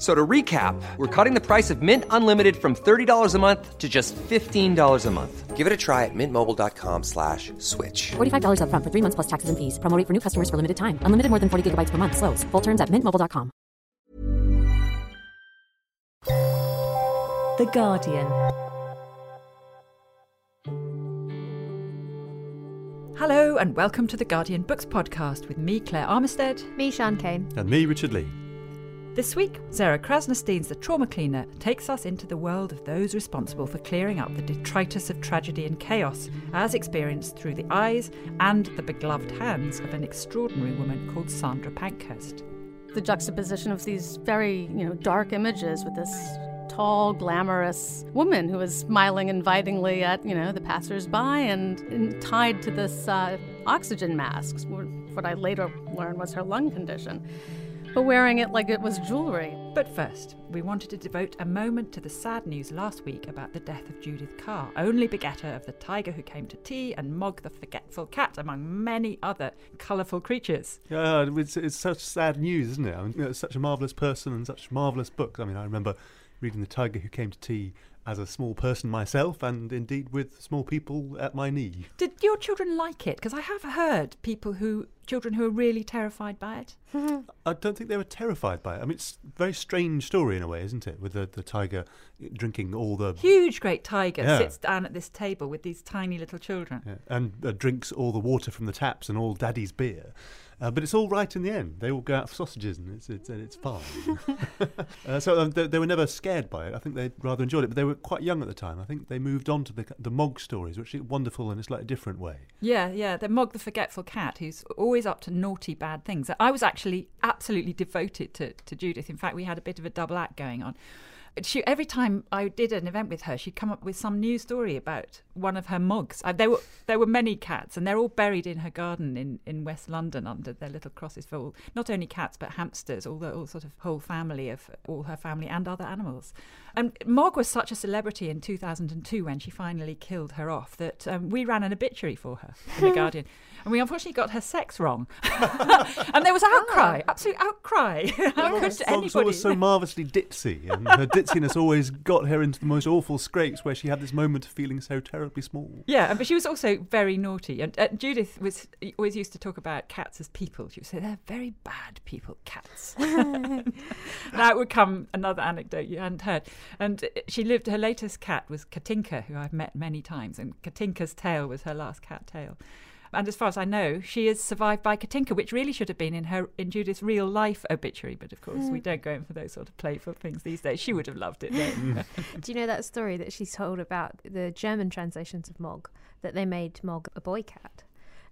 F- So to recap, we're cutting the price of Mint Unlimited from $30 a month to just $15 a month. Give it a try at mintmobile.com slash switch. $45 upfront for three months plus taxes and fees. Promo rate for new customers for limited time. Unlimited more than 40 gigabytes per month. Slows. Full terms at mintmobile.com. The Guardian. Hello, and welcome to the Guardian Books Podcast with me, Claire Armitstead. Me, Sian Cain. And me, Richard Lea. This week, Sarah Krasnostein's The Trauma Cleaner takes us into the world of those responsible for clearing up the detritus of tragedy and chaos, as experienced through the eyes and the begloved hands of an extraordinary woman called Sandra Pankhurst. The juxtaposition of these very, you know, dark images with this tall, glamorous woman who is smiling invitingly at, you know, the passersby and, and tied to this uh, oxygen mask, what I later learned was her lung condition, but wearing it like it was jewelry. But first, we wanted to devote a moment to the sad news last week about the death of Judith Kerr, only begetter of the tiger who came to tea and Mog the forgetful cat, among many other colourful creatures. Yeah, it's, it's such sad news, isn't it? I mean, you know, such a marvellous person and such marvellous books. I mean, I remember reading The Tiger Who Came to Tea as a small person myself, and indeed with small people at my knee. Did your children like it? Because I have heard people who, children who are really terrified by it. I don't think they were terrified by it. I mean, it's a very strange story in a way, isn't it? With the, the tiger drinking all the. Huge, great tiger Yeah. sits down at this table with these tiny little children. Yeah, and uh, drinks all the water from the taps and all daddy's beer. Uh, but it's all right in the end. They all go out for sausages and it's it's, and it's fine. uh, so um, they, they were never scared by it. I think they rather enjoyed it. But they were quite young at the time. I think they moved on to the the Mog stories, which are wonderful in a slightly different way. Yeah, yeah. The Mog the Forgetful Cat, who's always up to naughty, bad things. I was actually absolutely devoted to, to Judith. In fact, we had a bit of a double act going on. She, every time I did an event with her, she'd come up with some new story about one of her mugs. Uh, there were there were many cats, and they're all buried in her garden in, in West London under their little crosses for all, not only cats but hamsters, all the all sort of whole family of all her family and other animals. And Mog was such a celebrity in 2002 when she finally killed her off that um, we ran an obituary for her in the Guardian, and we unfortunately got her sex wrong, and there was outcry, absolute outcry. How could Mog's anybody? always so marvellously ditzy, and her ditziness always got her into the most awful scrapes where she had this moment of feeling so terribly small. Yeah, but she was also very naughty. And uh, Judith was always used to talk about cats as people. She would say they're very bad people, cats. that would come another anecdote you hadn't heard. And uh, she lived. Her latest cat was Katinka, who I've met many times, and Katinka's tail was her last cat tail. And as far as I know, she is survived by Katinka, which really should have been in her in Judith's real life obituary. But of course, we hmm. don't go in for those sort of playful things these days. She would have loved it. Though. Hmm. Do you know that story that she told about the German translations of Mog? That they made Mog a boy cat.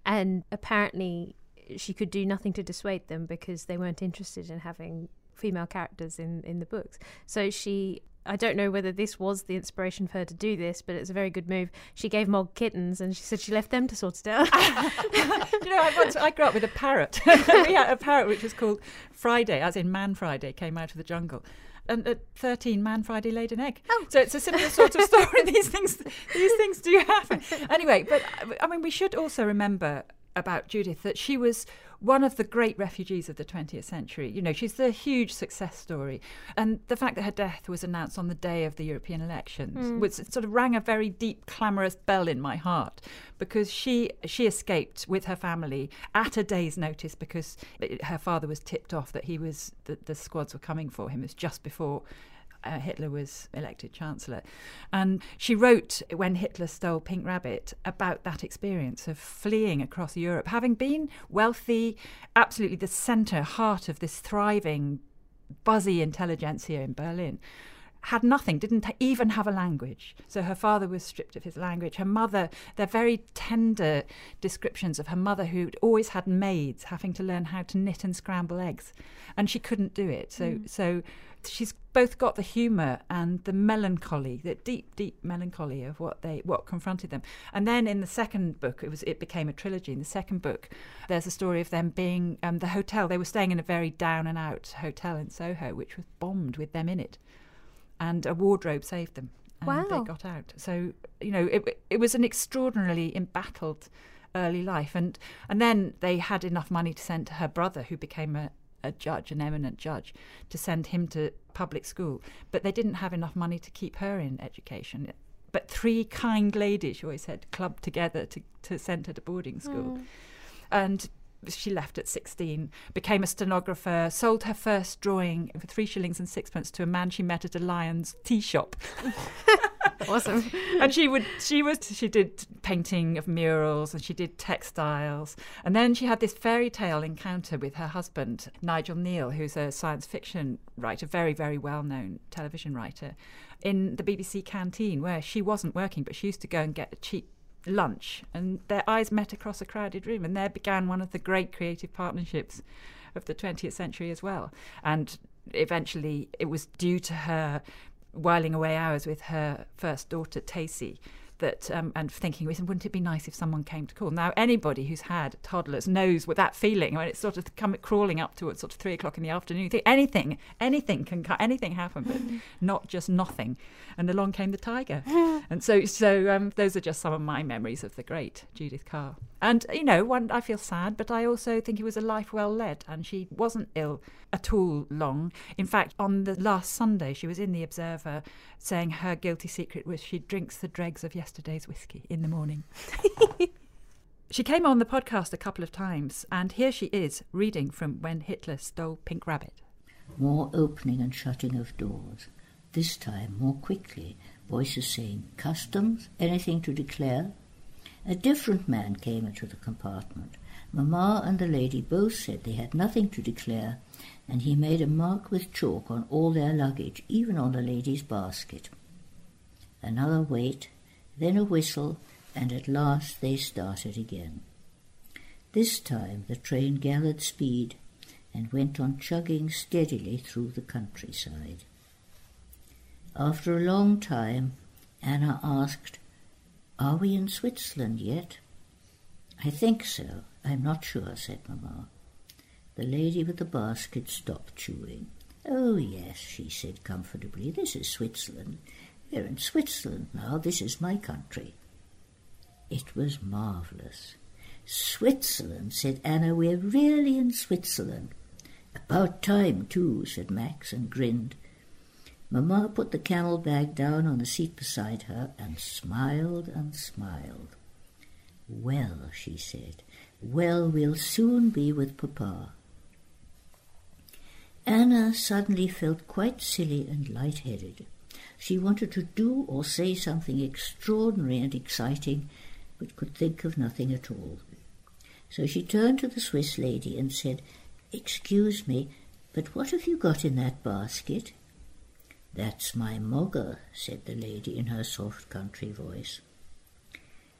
And apparently she could do nothing to dissuade them because they weren't interested in having female characters in, in the books. So she. I don't know whether this was the inspiration for her to do this, but it's a very good move. She gave Mog kittens and she said she left them to sort it out. you know, I, once, I grew up with a parrot. we had a parrot which was called Friday, as in Man Friday, came out of the jungle. And at 13, Man Friday laid an egg. Oh. So it's a similar sort of story. these things, these things do happen. Anyway, but I mean, we should also remember about Judith that she was one of the great refugees of the 20th century. You know, she's the huge success story. And the fact that her death was announced on the day of the European elections hmm. was sort of rang a very deep, clamorous bell in my heart because she she escaped with her family at a day's notice because it- her father was tipped off that he was that the squads were coming for him. It was just before uh, Hitler was elected chancellor. And she wrote, when Hitler stole Pink Rabbit, about that experience of fleeing across Europe, having been wealthy, absolutely the centre, heart of this thriving buzzy intelligentsia in Berlin, had nothing, didn't even have a language. So her father was stripped of his language. Her mother, they're very tender descriptions of her mother who'd always had maids having to learn how to knit and scramble eggs. And she couldn't do it. So, mm. so she's both got the humour and the melancholy, the deep, deep melancholy of what they what confronted them. And then in the second book, it was it became a trilogy. In the second book, there's a story of them being um, the hotel. They were staying in a very down and out hotel in Soho, which was bombed with them in it and a wardrobe saved them. And wow. they got out. So, you know, it, it was an extraordinarily embattled early life. And, and then they had enough money to send to her brother, who became a, a judge, an eminent judge, to send him to public school. But they didn't have enough money to keep her in education. But three kind ladies, she always said, clubbed together to, to send her to boarding school. Mm. And she left at 16, became a stenographer, sold her first drawing for three shillings and sixpence to a man she met at a Lyons tea shop. awesome. and she would, she was, she did painting of murals and she did textiles. And then she had this fairy tale encounter with her husband, Nigel Kneale, who's a science fiction writer, very, very well known television writer, in the BBC canteen where she wasn't working, but she used to go and get a cheap lunch, and their eyes met across a crowded room, and there began one of the great creative partnerships of the 20th century as well. And eventually, it was due to her whiling away hours with her first daughter, Tacy, that um, and thinking, wouldn't it be nice if someone came to call? Now, anybody who's had toddlers knows what that feeling when it's sort of come crawling up to sort of three o'clock in the afternoon. Think anything, anything can anything happen, but not just nothing. And along came the tiger, and so so um, those are just some of my memories of the great Judith Kerr. And you know, one I feel sad, but I also think it was a life well led, and she wasn't ill at all long. In fact, on the last Sunday, she was in the Observer saying her guilty secret was she drinks the dregs of yesterday's whiskey in the morning. she came on the podcast a couple of times, and here she is reading from When Hitler Stole Pink Rabbit. More opening and shutting of doors, this time more quickly. Voices saying, Customs? Anything to declare? A different man came into the compartment. Mamma and the lady both said they had nothing to declare, and he made a mark with chalk on all their luggage, even on the lady's basket. Another wait, then a whistle, and at last they started again. This time the train gathered speed and went on chugging steadily through the countryside. After a long time, Anna asked, Are we in Switzerland yet? I think so. I'm not sure, said Mamma. The lady with the basket stopped chewing. Oh, yes, she said comfortably. This is Switzerland. We're in Switzerland now. This is my country. It was marvellous. Switzerland, said Anna. We're really in Switzerland. About time, too, said Max and grinned. Mamma put the camel bag down on the seat beside her and smiled and smiled. Well, she said, well, we'll soon be with Papa. Anna suddenly felt quite silly and light-headed. She wanted to do or say something extraordinary and exciting, but could think of nothing at all. So she turned to the Swiss lady and said, Excuse me, but what have you got in that basket? That's my mogger, said the lady in her soft country voice.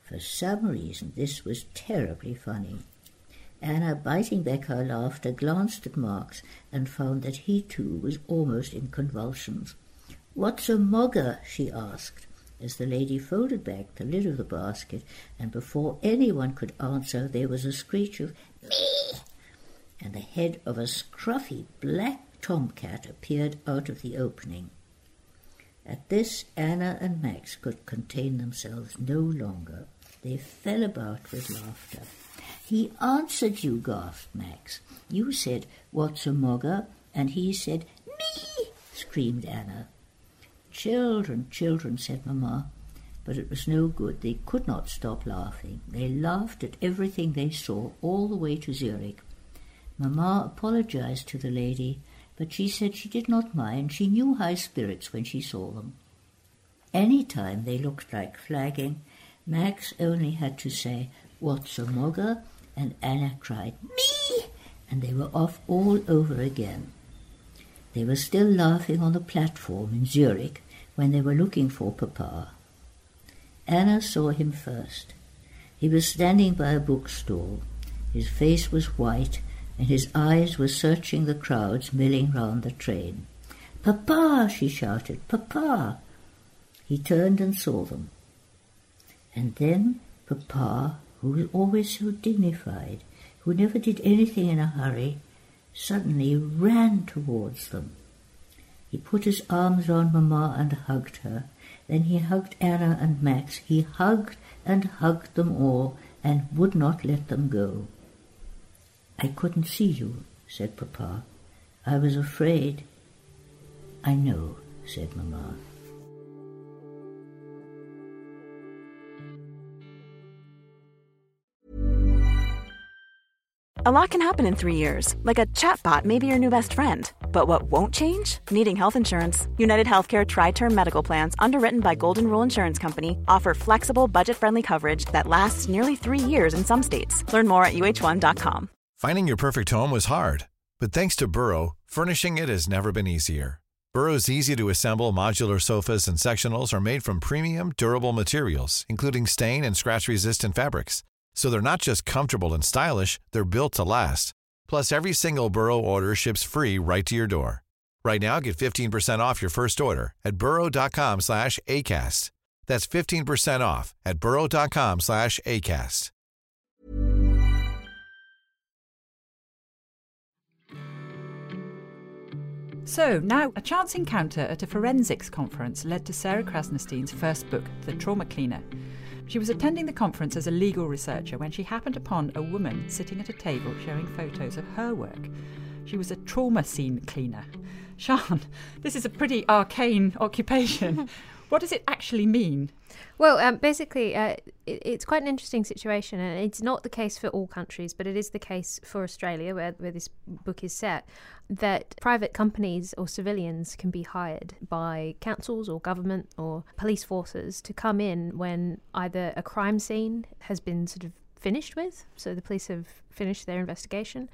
For some reason this was terribly funny. Anna, biting back her laughter, glanced at Max and found that he too was almost in convulsions. What's a mogger? she asked, as the lady folded back the lid of the basket, and before anyone could answer there was a screech of me, and the head of a scruffy black tomcat appeared out of the opening. At this Anna and Max could contain themselves no longer. They fell about with laughter. He answered you, gasped Max. You said, What's a mogger? And he said, Me! screamed Anna. Children, children, said Mamma. But it was no good. They could not stop laughing. They laughed at everything they saw all the way to Zurich. Mamma apologized to the lady, but she said she did not mind. She knew high spirits when she saw them. Any time they looked like flagging, Max only had to say, What's a mogger? and Anna cried, Me! And they were off all over again. They were still laughing on the platform in Zurich when they were looking for Papa. Anna saw him first. He was standing by a bookstall. His face was white, and his eyes were searching the crowds milling round the train. Papa! she shouted. Papa! He turned and saw them. And then Papa, who was always so dignified, who never did anything in a hurry, suddenly ran towards them. He put his arms round Mamma and hugged her. Then he hugged Anna and Max. He hugged and hugged them all and would not let them go. I couldn't see you, said Papa. I was afraid. I know, said Mamma. A lot can happen in three years, like a chatbot may be your new best friend. But what won't change? Needing health insurance. United Healthcare Tri Term Medical Plans, underwritten by Golden Rule Insurance Company, offer flexible, budget friendly coverage that lasts nearly three years in some states. Learn more at uh1.com. Finding your perfect home was hard, but thanks to Burrow, furnishing it has never been easier. Burrow's easy to assemble modular sofas and sectionals are made from premium, durable materials, including stain and scratch resistant fabrics. So they're not just comfortable and stylish, they're built to last. Plus, every single Burrow order ships free right to your door. Right now, get 15% off your first order at burrow.com slash ACAST. That's 15% off at burrow.com slash ACAST. So, now a chance encounter at a forensics conference led to Sarah Krasnostein's first book, The Trauma Cleaner. She was attending the conference as a legal researcher when she happened upon a woman sitting at a table showing photos of her work. She was a trauma scene cleaner. Sian, this is a pretty arcane occupation. what does it actually mean? Well, um, basically, uh, it, it's quite an interesting situation, and it's not the case for all countries, but it is the case for Australia, where, where this book is set, that private companies or civilians can be hired by councils or government or police forces to come in when either a crime scene has been sort of finished with, so the police have finished their investigation,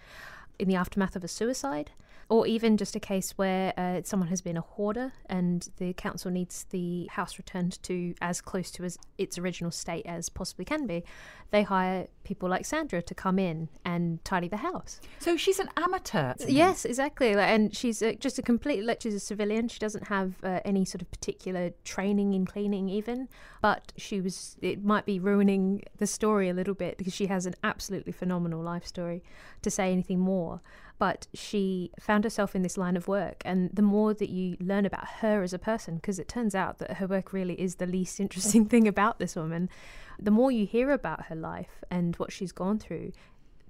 in the aftermath of a suicide or even just a case where uh, someone has been a hoarder and the council needs the house returned to as close to as its original state as possibly can be, they hire people like Sandra to come in and tidy the house. So she's an amateur. Yes, exactly. And she's uh, just a complete, like, she's a civilian. She doesn't have uh, any sort of particular training in cleaning, even. But she was, it might be ruining the story a little bit because she has an absolutely phenomenal life story to say anything more but she found herself in this line of work. And the more that you learn about her as a person, because it turns out that her work really is the least interesting thing about this woman, the more you hear about her life and what she's gone through,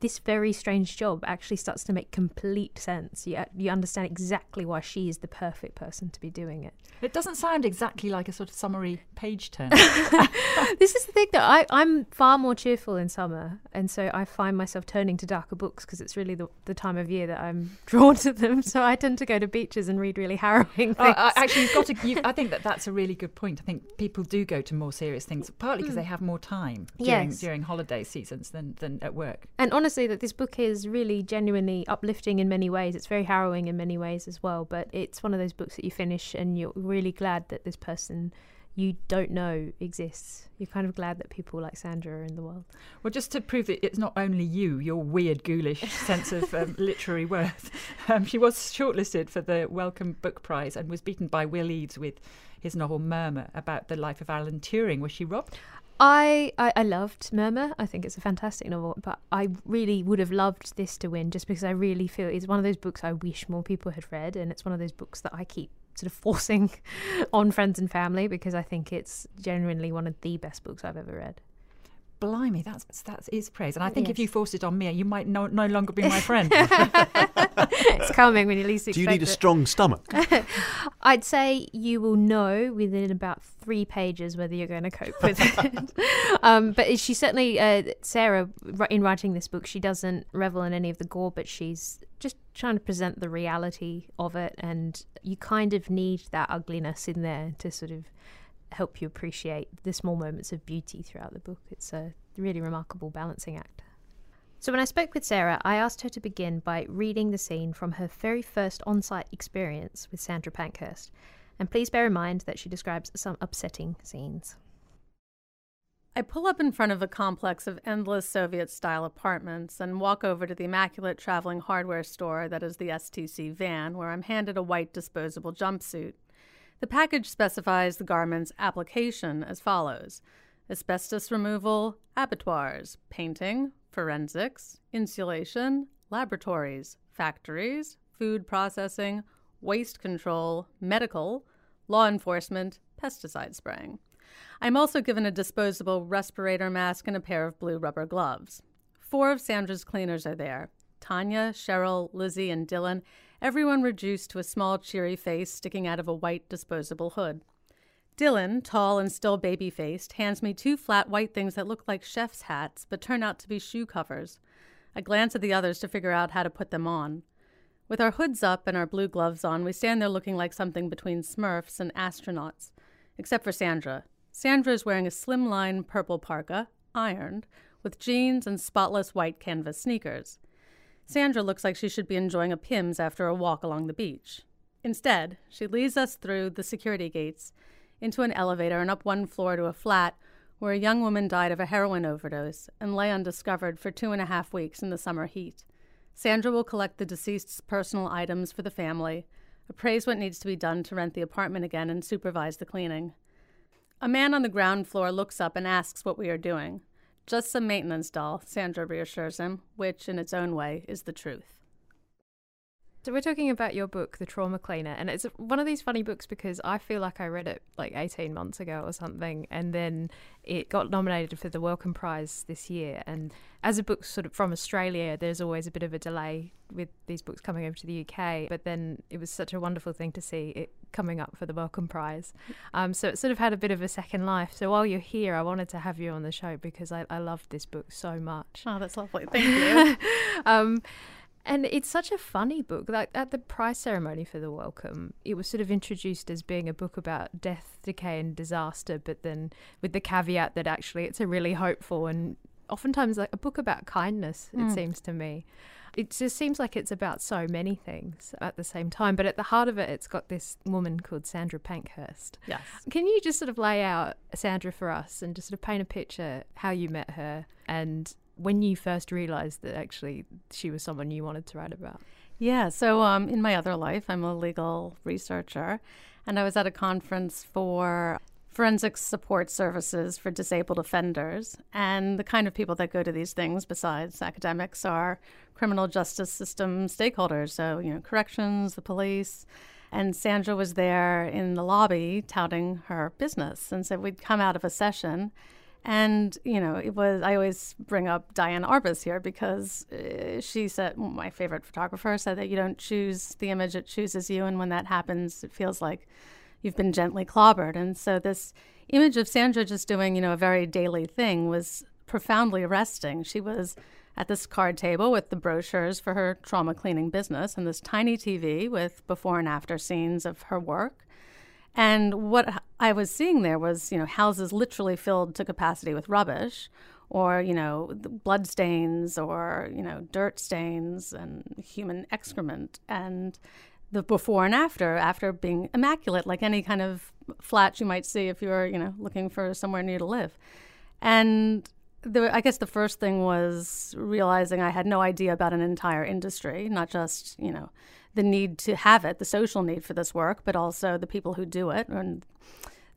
this very strange job actually starts to make complete sense. You, you understand exactly why she is the perfect person to be doing it. It doesn't sound exactly like a sort of summary page turn. this is the thing that I, I'm far more cheerful in summer, and so I find myself turning to darker books because it's really the, the time of year that I'm drawn to them. So I tend to go to beaches and read really harrowing things. Uh, actually, you've got to. You, I think that that's a really good point. I think people do go to more serious things, partly because mm. they have more time during, yes. during holiday seasons than, than at work. And honestly, that this book is really genuinely uplifting in many ways. It's very harrowing in many ways as well, but it's one of those books that you finish and you're really glad that this person you don't know exists. You're kind of glad that people like Sandra are in the world. Well, just to prove that it's not only you, your weird, ghoulish sense of um, literary worth, um, she was shortlisted for the Wellcome Book Prize and was beaten by Will Eaves with his novel Murmur about the life of Alan Turing. Was she robbed? I, I, I loved Murmur. I think it's a fantastic novel, but I really would have loved this to win just because I really feel it's one of those books I wish more people had read, and it's one of those books that I keep sort of forcing on friends and family because I think it's genuinely one of the best books I've ever read. Blimey, that's that is praise, and I think yes. if you force it on me, you might no, no longer be my friend. it's coming when you least expect it. Do you need a strong stomach? I'd say you will know within about three pages whether you're going to cope with it. um, but is she certainly, uh, Sarah, in writing this book, she doesn't revel in any of the gore, but she's just trying to present the reality of it, and you kind of need that ugliness in there to sort of help you appreciate the small moments of beauty throughout the book. It's a really remarkable balancing act. So when I spoke with Sarah, I asked her to begin by reading the scene from her very first on site experience with Sandra Pankhurst. And please bear in mind that she describes some upsetting scenes. I pull up in front of a complex of endless Soviet style apartments and walk over to the immaculate traveling hardware store that is the STC van, where I'm handed a white disposable jumpsuit. The package specifies the garment's application as follows asbestos removal, abattoirs, painting, forensics, insulation, laboratories, factories, food processing, waste control, medical, law enforcement, pesticide spraying. I'm also given a disposable respirator mask and a pair of blue rubber gloves. Four of Sandra's cleaners are there Tanya, Cheryl, Lizzie, and Dylan, everyone reduced to a small, cheery face sticking out of a white disposable hood. Dylan, tall and still baby faced, hands me two flat white things that look like chef's hats but turn out to be shoe covers. I glance at the others to figure out how to put them on. With our hoods up and our blue gloves on, we stand there looking like something between smurfs and astronauts. Except for Sandra. Sandra is wearing a slimline purple parka, ironed, with jeans and spotless white canvas sneakers. Sandra looks like she should be enjoying a Pimm's after a walk along the beach. Instead, she leads us through the security gates into an elevator and up one floor to a flat where a young woman died of a heroin overdose and lay undiscovered for two and a half weeks in the summer heat. Sandra will collect the deceased's personal items for the family, appraise what needs to be done to rent the apartment again, and supervise the cleaning. A man on the ground floor looks up and asks what we are doing. Just some maintenance doll, Sandra reassures him, which, in its own way, is the truth. So we're talking about your book, The Trauma Cleaner, and it's one of these funny books because I feel like I read it like 18 months ago or something, and then it got nominated for the Wellcome Prize this year. And as a book sort of from Australia, there's always a bit of a delay with these books coming over to the UK. But then it was such a wonderful thing to see it coming up for the Wellcome Prize. Um, so it sort of had a bit of a second life. So while you're here, I wanted to have you on the show because I, I loved this book so much. Oh, that's lovely. Thank you. um, and it's such a funny book. Like at the prize ceremony for the Wellcome, it was sort of introduced as being a book about death, decay, and disaster, but then with the caveat that actually it's a really hopeful and oftentimes like a book about kindness. It Mm. seems to me. It just seems like it's about so many things at the same time, but at the heart of it, it's got this woman called Sandra Pankhurst. Yes. Can you just sort of lay out Sandra for us and just sort of paint a picture how you met her and when you first realized that actually she was someone you wanted to write about? Yeah, so um, in my other life, I'm a legal researcher, and I was at a conference for forensic support services for disabled offenders. And the kind of people that go to these things, besides academics, are criminal justice system stakeholders. So, you know, corrections, the police. And Sandra was there in the lobby touting her business. And so we'd come out of a session. And, you know, it was, I always bring up Diane Arbus here because uh, she said, my favorite photographer said that you don't choose the image, it chooses you. And when that happens, it feels like you've been gently clobbered. And so this image of Sandra just doing, you know, a very daily thing was profoundly arresting. She was at this card table with the brochures for her trauma cleaning business and this tiny TV with before and after scenes of her work. And what I was seeing there was, you know, houses literally filled to capacity with rubbish or, you know, blood stains or, you know, dirt stains and human excrement. And the before and after, after being immaculate, like any kind of flat you might see if you were, you know, looking for somewhere new to live. And I guess the first thing was realizing I had no idea about an entire industry, not just, you know, the need to have it, the social need for this work, but also the people who do it. And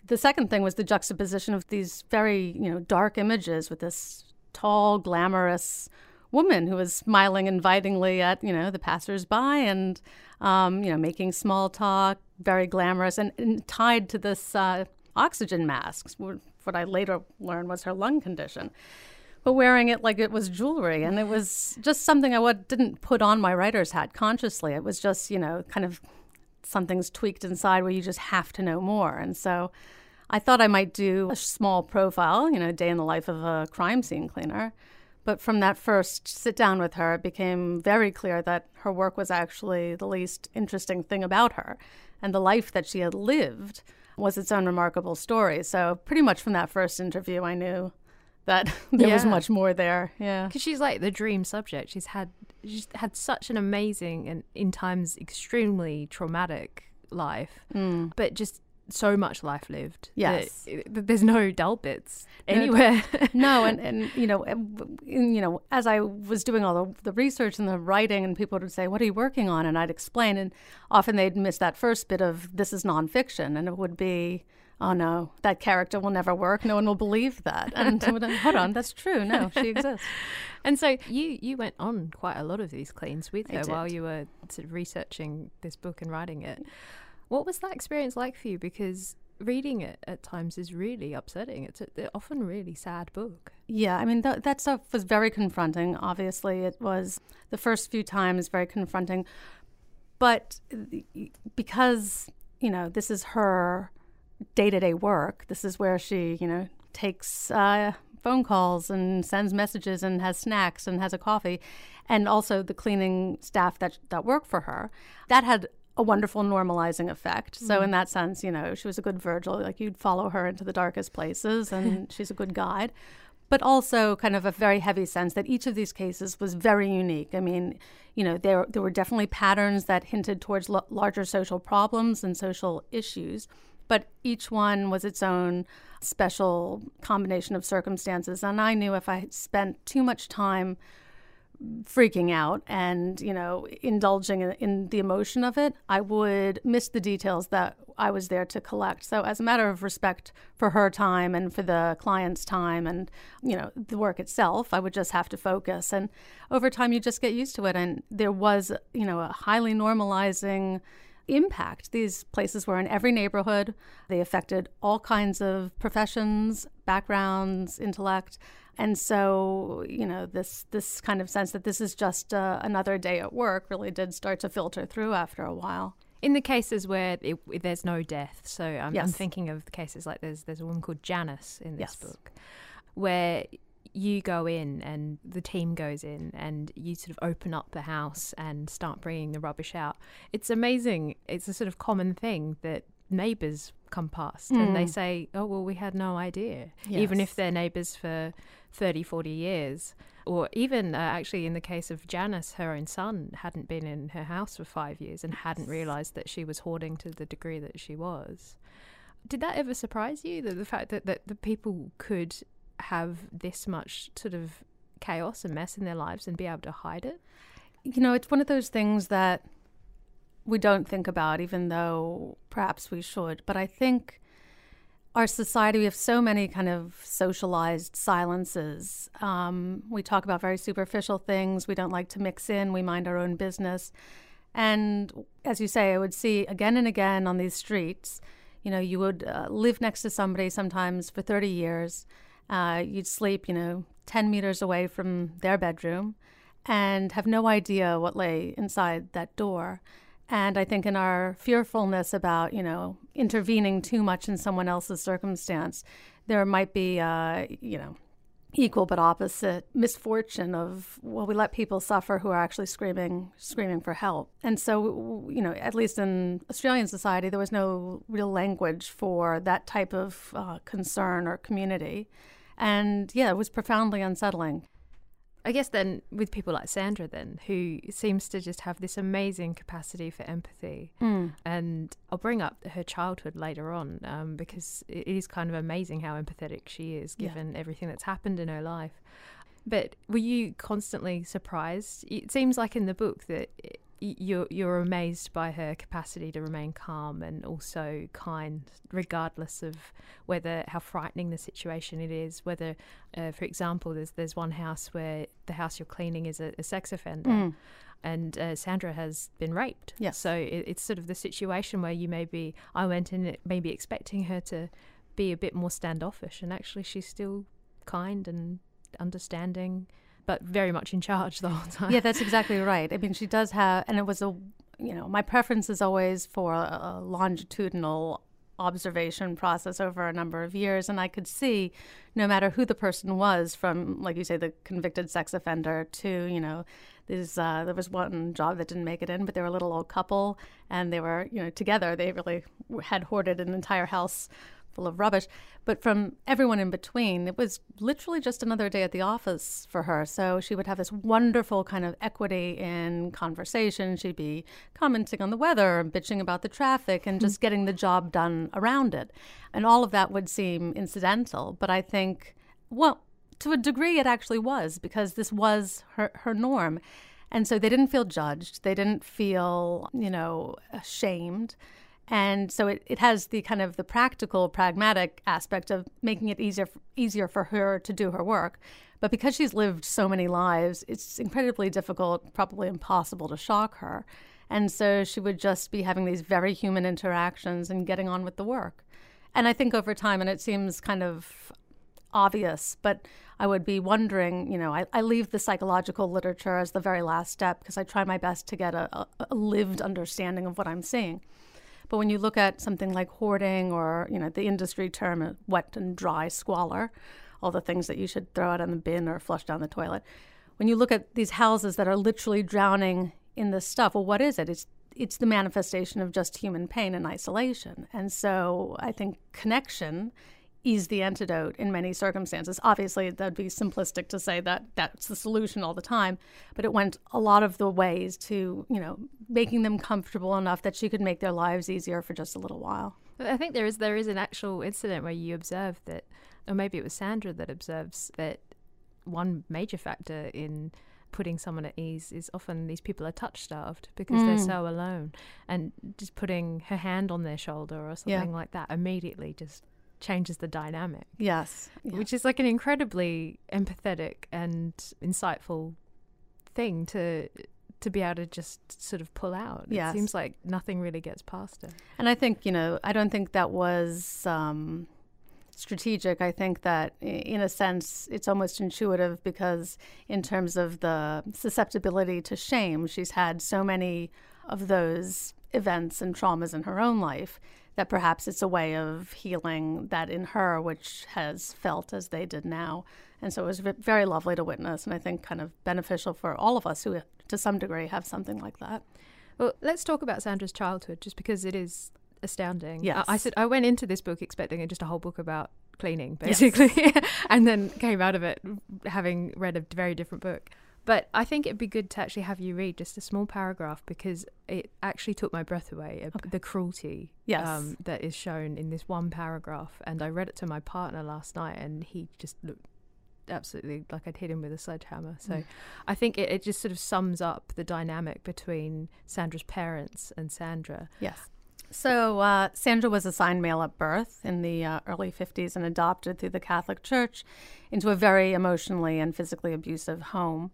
the second thing was the juxtaposition of these very, you know, dark images with this tall, glamorous woman who was smiling invitingly at, you know, the passersby and, um, you know, making small talk, very glamorous, and, and tied to this uh, oxygen mask. What I later learned was her lung condition but wearing it like it was jewelry. And it was just something I would, didn't put on my writer's hat consciously. It was just, you know, kind of something's tweaked inside where you just have to know more. And so I thought I might do a small profile, you know, day in the life of a crime scene cleaner. But from that first sit down with her, it became very clear that her work was actually the least interesting thing about her. And the life that she had lived was its own remarkable story. So, pretty much from that first interview, I knew that there was much more there. Yeah. because she's like the dream subject. She's had she's had such an amazing and in times extremely traumatic life, Mm. but just so much life lived. Yes. there's no dull bits No, anywhere. no, and, and you know, and, you know, as I was doing all the, the research and the writing, and people would say, "What are you working on?" and I'd explain, and often they'd miss that first bit of "This is nonfiction," and it would be, "Oh no, that character will never work. No one will believe that." And hold on, that's true. No, she exists. And so you you went on quite a lot of these claims with her while you were sort of researching this book and writing it. What was that experience like for you? Because reading it at times is really upsetting. It's a, often really sad book. Yeah, I mean that that stuff was very confronting. Obviously, it was the first few times very confronting, but uh, because you know this is her day to day work. This is where she you know takes uh, phone calls and sends messages and has snacks and has a coffee, and also the cleaning staff that that work for her. That had a wonderful normalizing effect. So in that sense, you know, she was a good Virgil. Like you'd follow her into the darkest places, and she's a good guide but also kind of a very heavy sense that each of these cases was very unique. I mean, you know, there there were definitely patterns that hinted towards l- larger social problems and social issues, but each one was its own special combination of circumstances. And I knew if I spent too much time freaking out and you know indulging in, in the emotion of it i would miss the details that i was there to collect. So as a matter of respect for her time and for the client's time and you know the work itself i would just have to focus. And over time you just get used to it. And there was you know a highly normalizing impact. These places were in every neighborhood. They affected all kinds of professions, backgrounds, intellect. And so, you know, this this kind of sense that this is just uh, another day at work really did start to filter through after a while. In the cases where it, there's no death, so I'm, I'm thinking of the cases like there's there's a woman called Janice in this Yes. book, where you go in and the team goes in and you sort of open up the house and start bringing the rubbish out. It's amazing. It's a sort of common thing that neighbors come past and they Mm. say, "Oh well, we had no idea," even if Yes. they're neighbors for 30, 40 years. Or even uh, actually, in the case of Janice, her own son hadn't been in her house for five years and hadn't realised that she was hoarding to the degree that she was. Did that ever surprise you? That the fact that, that the people could have this much sort of chaos and mess in their lives and be able to hide it? You know, it's one of those things that we don't think about, even though perhaps we should. But I think our society, we have so many kind of socialized silences. Um, we talk about very superficial things. We don't like to mix in. We mind our own business. And as you say, I would see again and again on these streets, you know, you would uh, live next to somebody sometimes for 30 years. Uh, you'd sleep, you know, 10 meters away from their bedroom and have no idea what lay inside that door. And I think in our fearfulness about, you know, intervening too much in someone else's circumstance, there might be, uh, you know, equal but opposite misfortune of well we let people suffer who are actually screaming screaming for help and so you know at least in australian society there was no real language for that type of uh, concern or community and yeah it was profoundly unsettling I guess then with people like Sandra, then who seems to just have this amazing capacity for empathy, Mm. and I'll bring up her childhood later on um, because it is kind of amazing how empathetic she is Yeah. given everything that's happened in her life. But were you constantly surprised? It seems like in the book that you're you're amazed by her capacity to remain calm and also kind, regardless of whether how frightening the situation it is. Whether, uh, for example, there's there's one house where the house you're cleaning is a, a sex offender. Mm. And uh, Sandra has been raped. Yes. So it, it's sort of the situation where you maybe I went in maybe expecting her to be a bit more standoffish, and actually she's still kind and understanding, but very much in charge the whole time. yeah that's exactly right i mean she does have and it was a you know my preference is always for a, a longitudinal observation process over a number of years and i could see no matter who the person was from like you say the convicted sex offender to you know uh, there was one job that didn't make it in but they were a little old couple and they were you know together they really had hoarded an entire house full of rubbish. But from everyone in between, it was literally just another day at the office for her. So she would have this wonderful kind of equity in conversation. She'd be commenting on the weather and bitching about the traffic and just getting the job done around it. And all of that would seem incidental. But I think, well, to a degree, it actually was because this was her, her norm. And so they didn't feel judged. They didn't feel, you know, ashamed. And so it, it has the kind of the practical, pragmatic aspect of making it easier easier for her to do her work. But because she's lived so many lives, it's incredibly difficult, probably impossible to shock her. And so she would just be having these very human interactions and getting on with the work. And I think over time, and it seems kind of obvious, but I would be wondering, you know, I, I leave the psychological literature as the very last step because I try my best to get a, a, a lived understanding of what I'm seeing. But when you look at something like hoarding or, you know, the industry term wet and dry squalor, all the things that you should throw out in the bin or flush down the toilet. When you look at these houses that are literally drowning in this stuff, well, what is it? It's it's the manifestation of just human pain and isolation. And so I think connection is the antidote in many circumstances. Obviously, that'd be simplistic to say that that's the solution all the time, but it went a lot of the ways to, you know, making them comfortable enough that she could make their lives easier for just a little while. I think there is there is an actual incident where you observe that, or maybe it was Sandra that observes that one major factor in putting someone at ease is often these people are touch starved because mm. they're so alone and just putting her hand on their shoulder or something yeah. like that immediately just changes the dynamic. Yes. Yeah. Which is like an incredibly empathetic and insightful thing to to be able to just sort of pull out. Yes. It seems like nothing really gets past it. And I think, you know, I don't think that was um, strategic. I think that, in a sense, it's almost intuitive because, in terms of the susceptibility to shame, she's had so many of those events and traumas in her own life that perhaps it's a way of healing that in her, which has felt as they did now. And so it was very lovely to witness, and I think kind of beneficial for all of us who, to some degree, have something like that. Well, let's talk about Sandra's childhood, just because it is astounding. Yes. I, I said I went into this book expecting just a whole book about cleaning, basically, yes. and then came out of it having read a very different book. But I think it'd be good to actually have you read just a small paragraph because it actually took my breath away. Okay. The cruelty yes. um, that is shown in this one paragraph. And I read it to my partner last night and he just looked absolutely like I'd hit him with a sledgehammer. So mm. I think it, it just sort of sums up the dynamic between Sandra's parents and Sandra. Yes. So, uh, Sandra was assigned male at birth in the uh, early 50s and adopted through the Catholic Church into a very emotionally and physically abusive home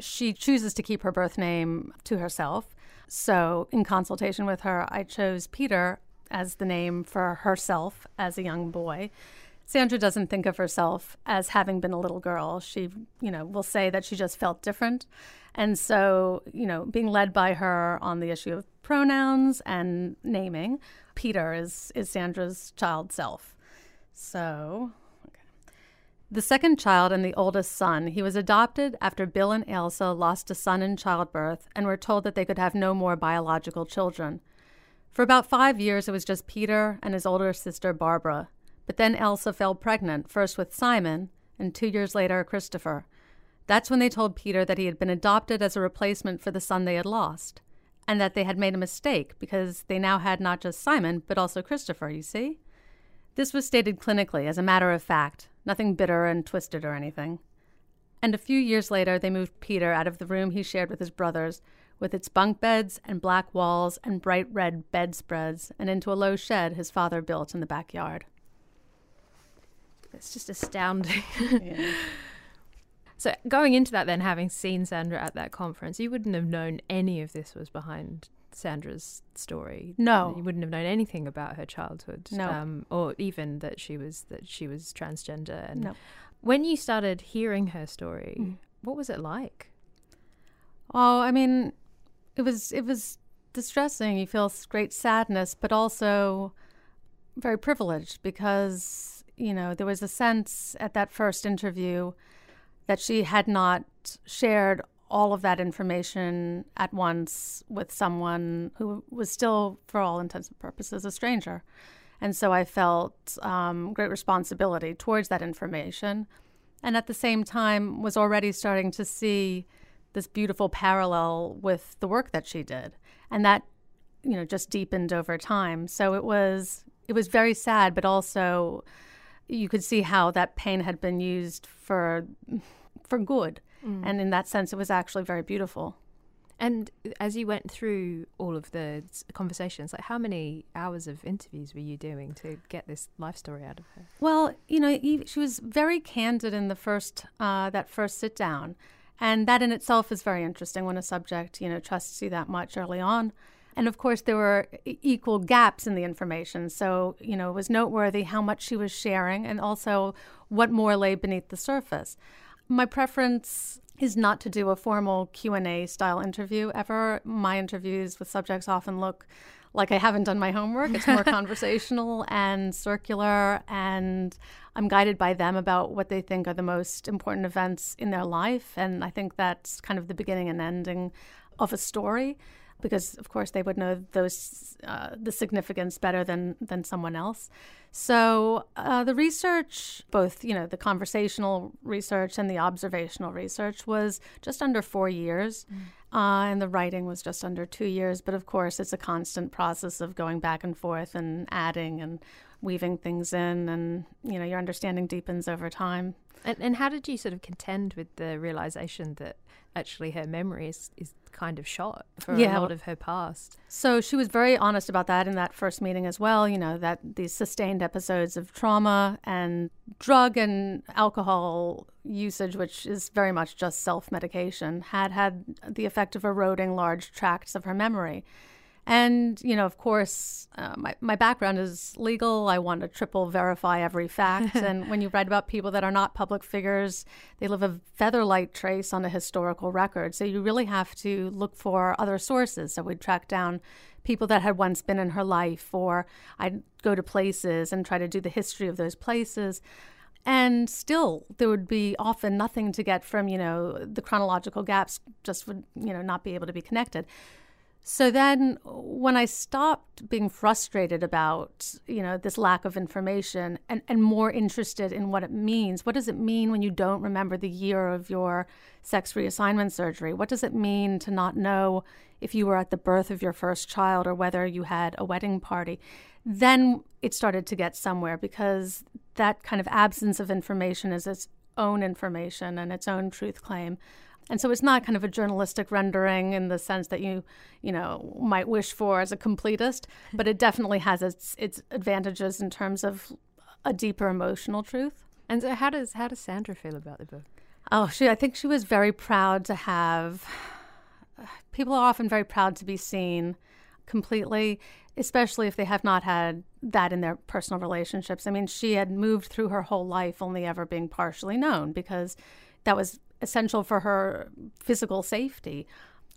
she chooses to keep her birth name to herself. So, in consultation with her, I chose Peter as the name for herself as a young boy. Sandra doesn't think of herself as having been a little girl. She, you know, will say that she just felt different. And so, you know, being led by her on the issue of pronouns and naming, Peter is is Sandra's child self. So, the second child and the oldest son, he was adopted after Bill and Ailsa lost a son in childbirth and were told that they could have no more biological children. For about five years, it was just Peter and his older sister Barbara. But then Ailsa fell pregnant, first with Simon, and two years later, Christopher. That's when they told Peter that he had been adopted as a replacement for the son they had lost, and that they had made a mistake because they now had not just Simon, but also Christopher, you see? This was stated clinically as a matter of fact, nothing bitter and twisted or anything. And a few years later, they moved Peter out of the room he shared with his brothers, with its bunk beds and black walls and bright red bedspreads, and into a low shed his father built in the backyard. It's just astounding. yeah. So, going into that, then having seen Sandra at that conference, you wouldn't have known any of this was behind Sandra's story. No, you wouldn't have known anything about her childhood. No, um, or even that she was that she was transgender. And no. when you started hearing her story, mm. what was it like? Oh, I mean, it was it was distressing. You feel great sadness, but also very privileged because you know there was a sense at that first interview that she had not shared all of that information at once with someone who was still, for all intents and purposes, a stranger. And so I felt um, great responsibility towards that information. And at the same time, was already starting to see this beautiful parallel with the work that she did. And that, you know, just deepened over time. So it was it was very sad, but also you could see how that pain had been used for for good. Mm. And in that sense it was actually very beautiful. And as you went through all of the conversations, like how many hours of interviews were you doing to get this life story out of her? Well, you know, she was very candid in the first uh, that first sit down, and that in itself is very interesting when a subject you know trusts you that much early on. And of course, there were equal gaps in the information. So you know, it was noteworthy how much she was sharing, and also what more lay beneath the surface. My preference is not to do a formal Q&A style interview ever. My interviews with subjects often look like I haven't done my homework. It's more conversational and circular and I'm guided by them about what they think are the most important events in their life and I think that's kind of the beginning and ending of a story because of course they would know those uh, the significance better than than someone else. So uh, the research, both you know the conversational research and the observational research, was just under four years, uh, and the writing was just under two years. But of course, it's a constant process of going back and forth and adding and weaving things in, and you know your understanding deepens over time. And, and how did you sort of contend with the realization that actually her memory is, is kind of shot for Yeah. a lot of her past? So she was very honest about that in that first meeting as well. You know, that these sustained episodes of trauma and drug and alcohol usage, which is very much just self medication, had had the effect of eroding large tracts of her memory. And, you know, of course, uh, my, my background is legal. I want to triple verify every fact. and when you write about people that are not public figures, they leave a featherlight trace on a historical record. So you really have to look for other sources. So we'd track down people that had once been in her life, or I'd go to places and try to do the history of those places. And still, there would be often nothing to get from, you know, the chronological gaps just would, you know, not be able to be connected. So then when I stopped being frustrated about, you know, this lack of information and, and more interested in what it means, what does it mean when you don't remember the year of your sex reassignment surgery? What does it mean to not know if you were at the birth of your first child or whether you had a wedding party? Then it started to get somewhere because that kind of absence of information is its own information and its own truth claim. And so it's not kind of a journalistic rendering in the sense that you, you know, might wish for as a completist, but it definitely has its its advantages in terms of a deeper emotional truth. And so, how does how does Sandra feel about the book? Oh, she I think she was very proud to have people are often very proud to be seen completely, especially if they have not had that in their personal relationships. I mean, she had moved through her whole life only ever being partially known because that was essential for her physical safety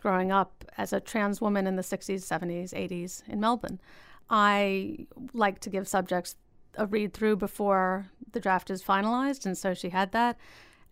growing up as a trans woman in the 60s, 70s, 80s in Melbourne. I like to give subjects a read through before the draft is finalized, and so she had that,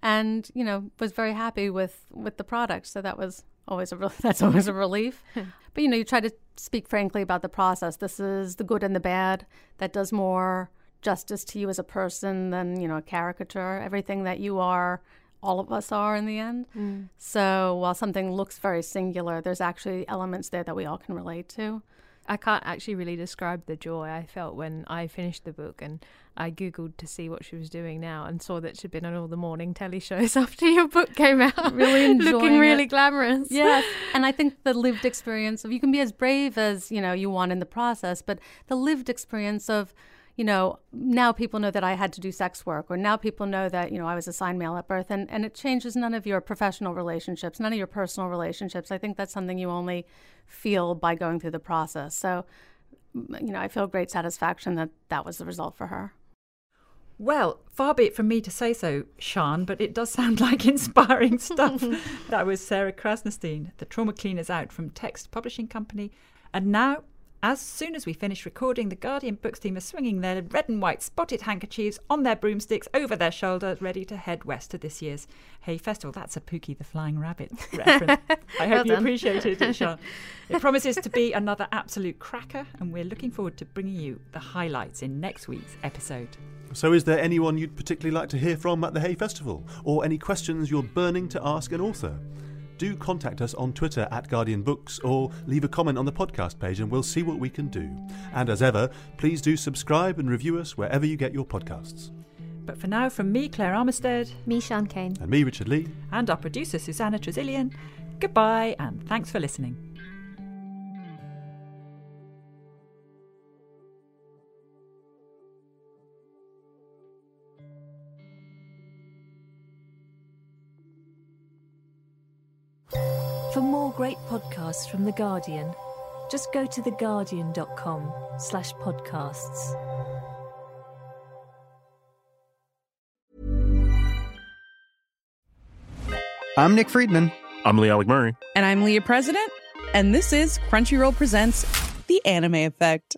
and you know was very happy with with the product. So that was always a re- that's always a relief. but you know, you try to speak frankly about the process. This is the good and the bad. That does more justice to you as a person than you know a caricature. Everything that you are all of us are in the end. Mm. So while something looks very singular, there's actually elements there that we all can relate to. I can't actually really describe the joy I felt when I finished the book and I googled to see what she was doing now and saw that she'd been on all the morning telly shows after your book came out, Really looking really it. glamorous. Yes, and I think the lived experience of you can be as brave as you know you want in the process, but the lived experience of you know now people know that I had to do sex work, or now people know that you know I was assigned male at birth, and and it changes none of your professional relationships, none of your personal relationships. I think that's something you only feel by going through the process. So, you know, I feel great satisfaction that that was the result for her. Well, far be it from me to say so, Sian, but it does sound like inspiring stuff. that was Sarah Krasnostein, The Trauma Cleaner's Out from Text Publishing Company. And now As soon as we finish recording, the Guardian Books team are swinging their red and white spotted handkerchiefs on their broomsticks over their shoulders, ready to head west to this year's Hay Festival. That's a Pookie the Flying Rabbit reference. I hope Well you done. appreciated it, Sian. It promises to be another absolute cracker, and we're looking forward to bringing you the highlights in next week's episode. So, is there anyone you'd particularly like to hear from at the Hay Festival? Or any questions you're burning to ask an author? Do contact us on Twitter at Guardian Books or leave a comment on the podcast page and we'll see what we can do. And as ever, please do subscribe and review us wherever you get your podcasts. But for now, from me, Claire Armitstead, Me, Sian Cain. And me, Richard Lea. and our producer, Susannah Tresilian, goodbye and thanks for listening. For more great podcasts from The Guardian, just go to theguardian.com slash podcasts. I'm Nick Friedman. I'm Lee Alec Murray. And I'm Leah President, and this is Crunchyroll Presents The Anime Effect.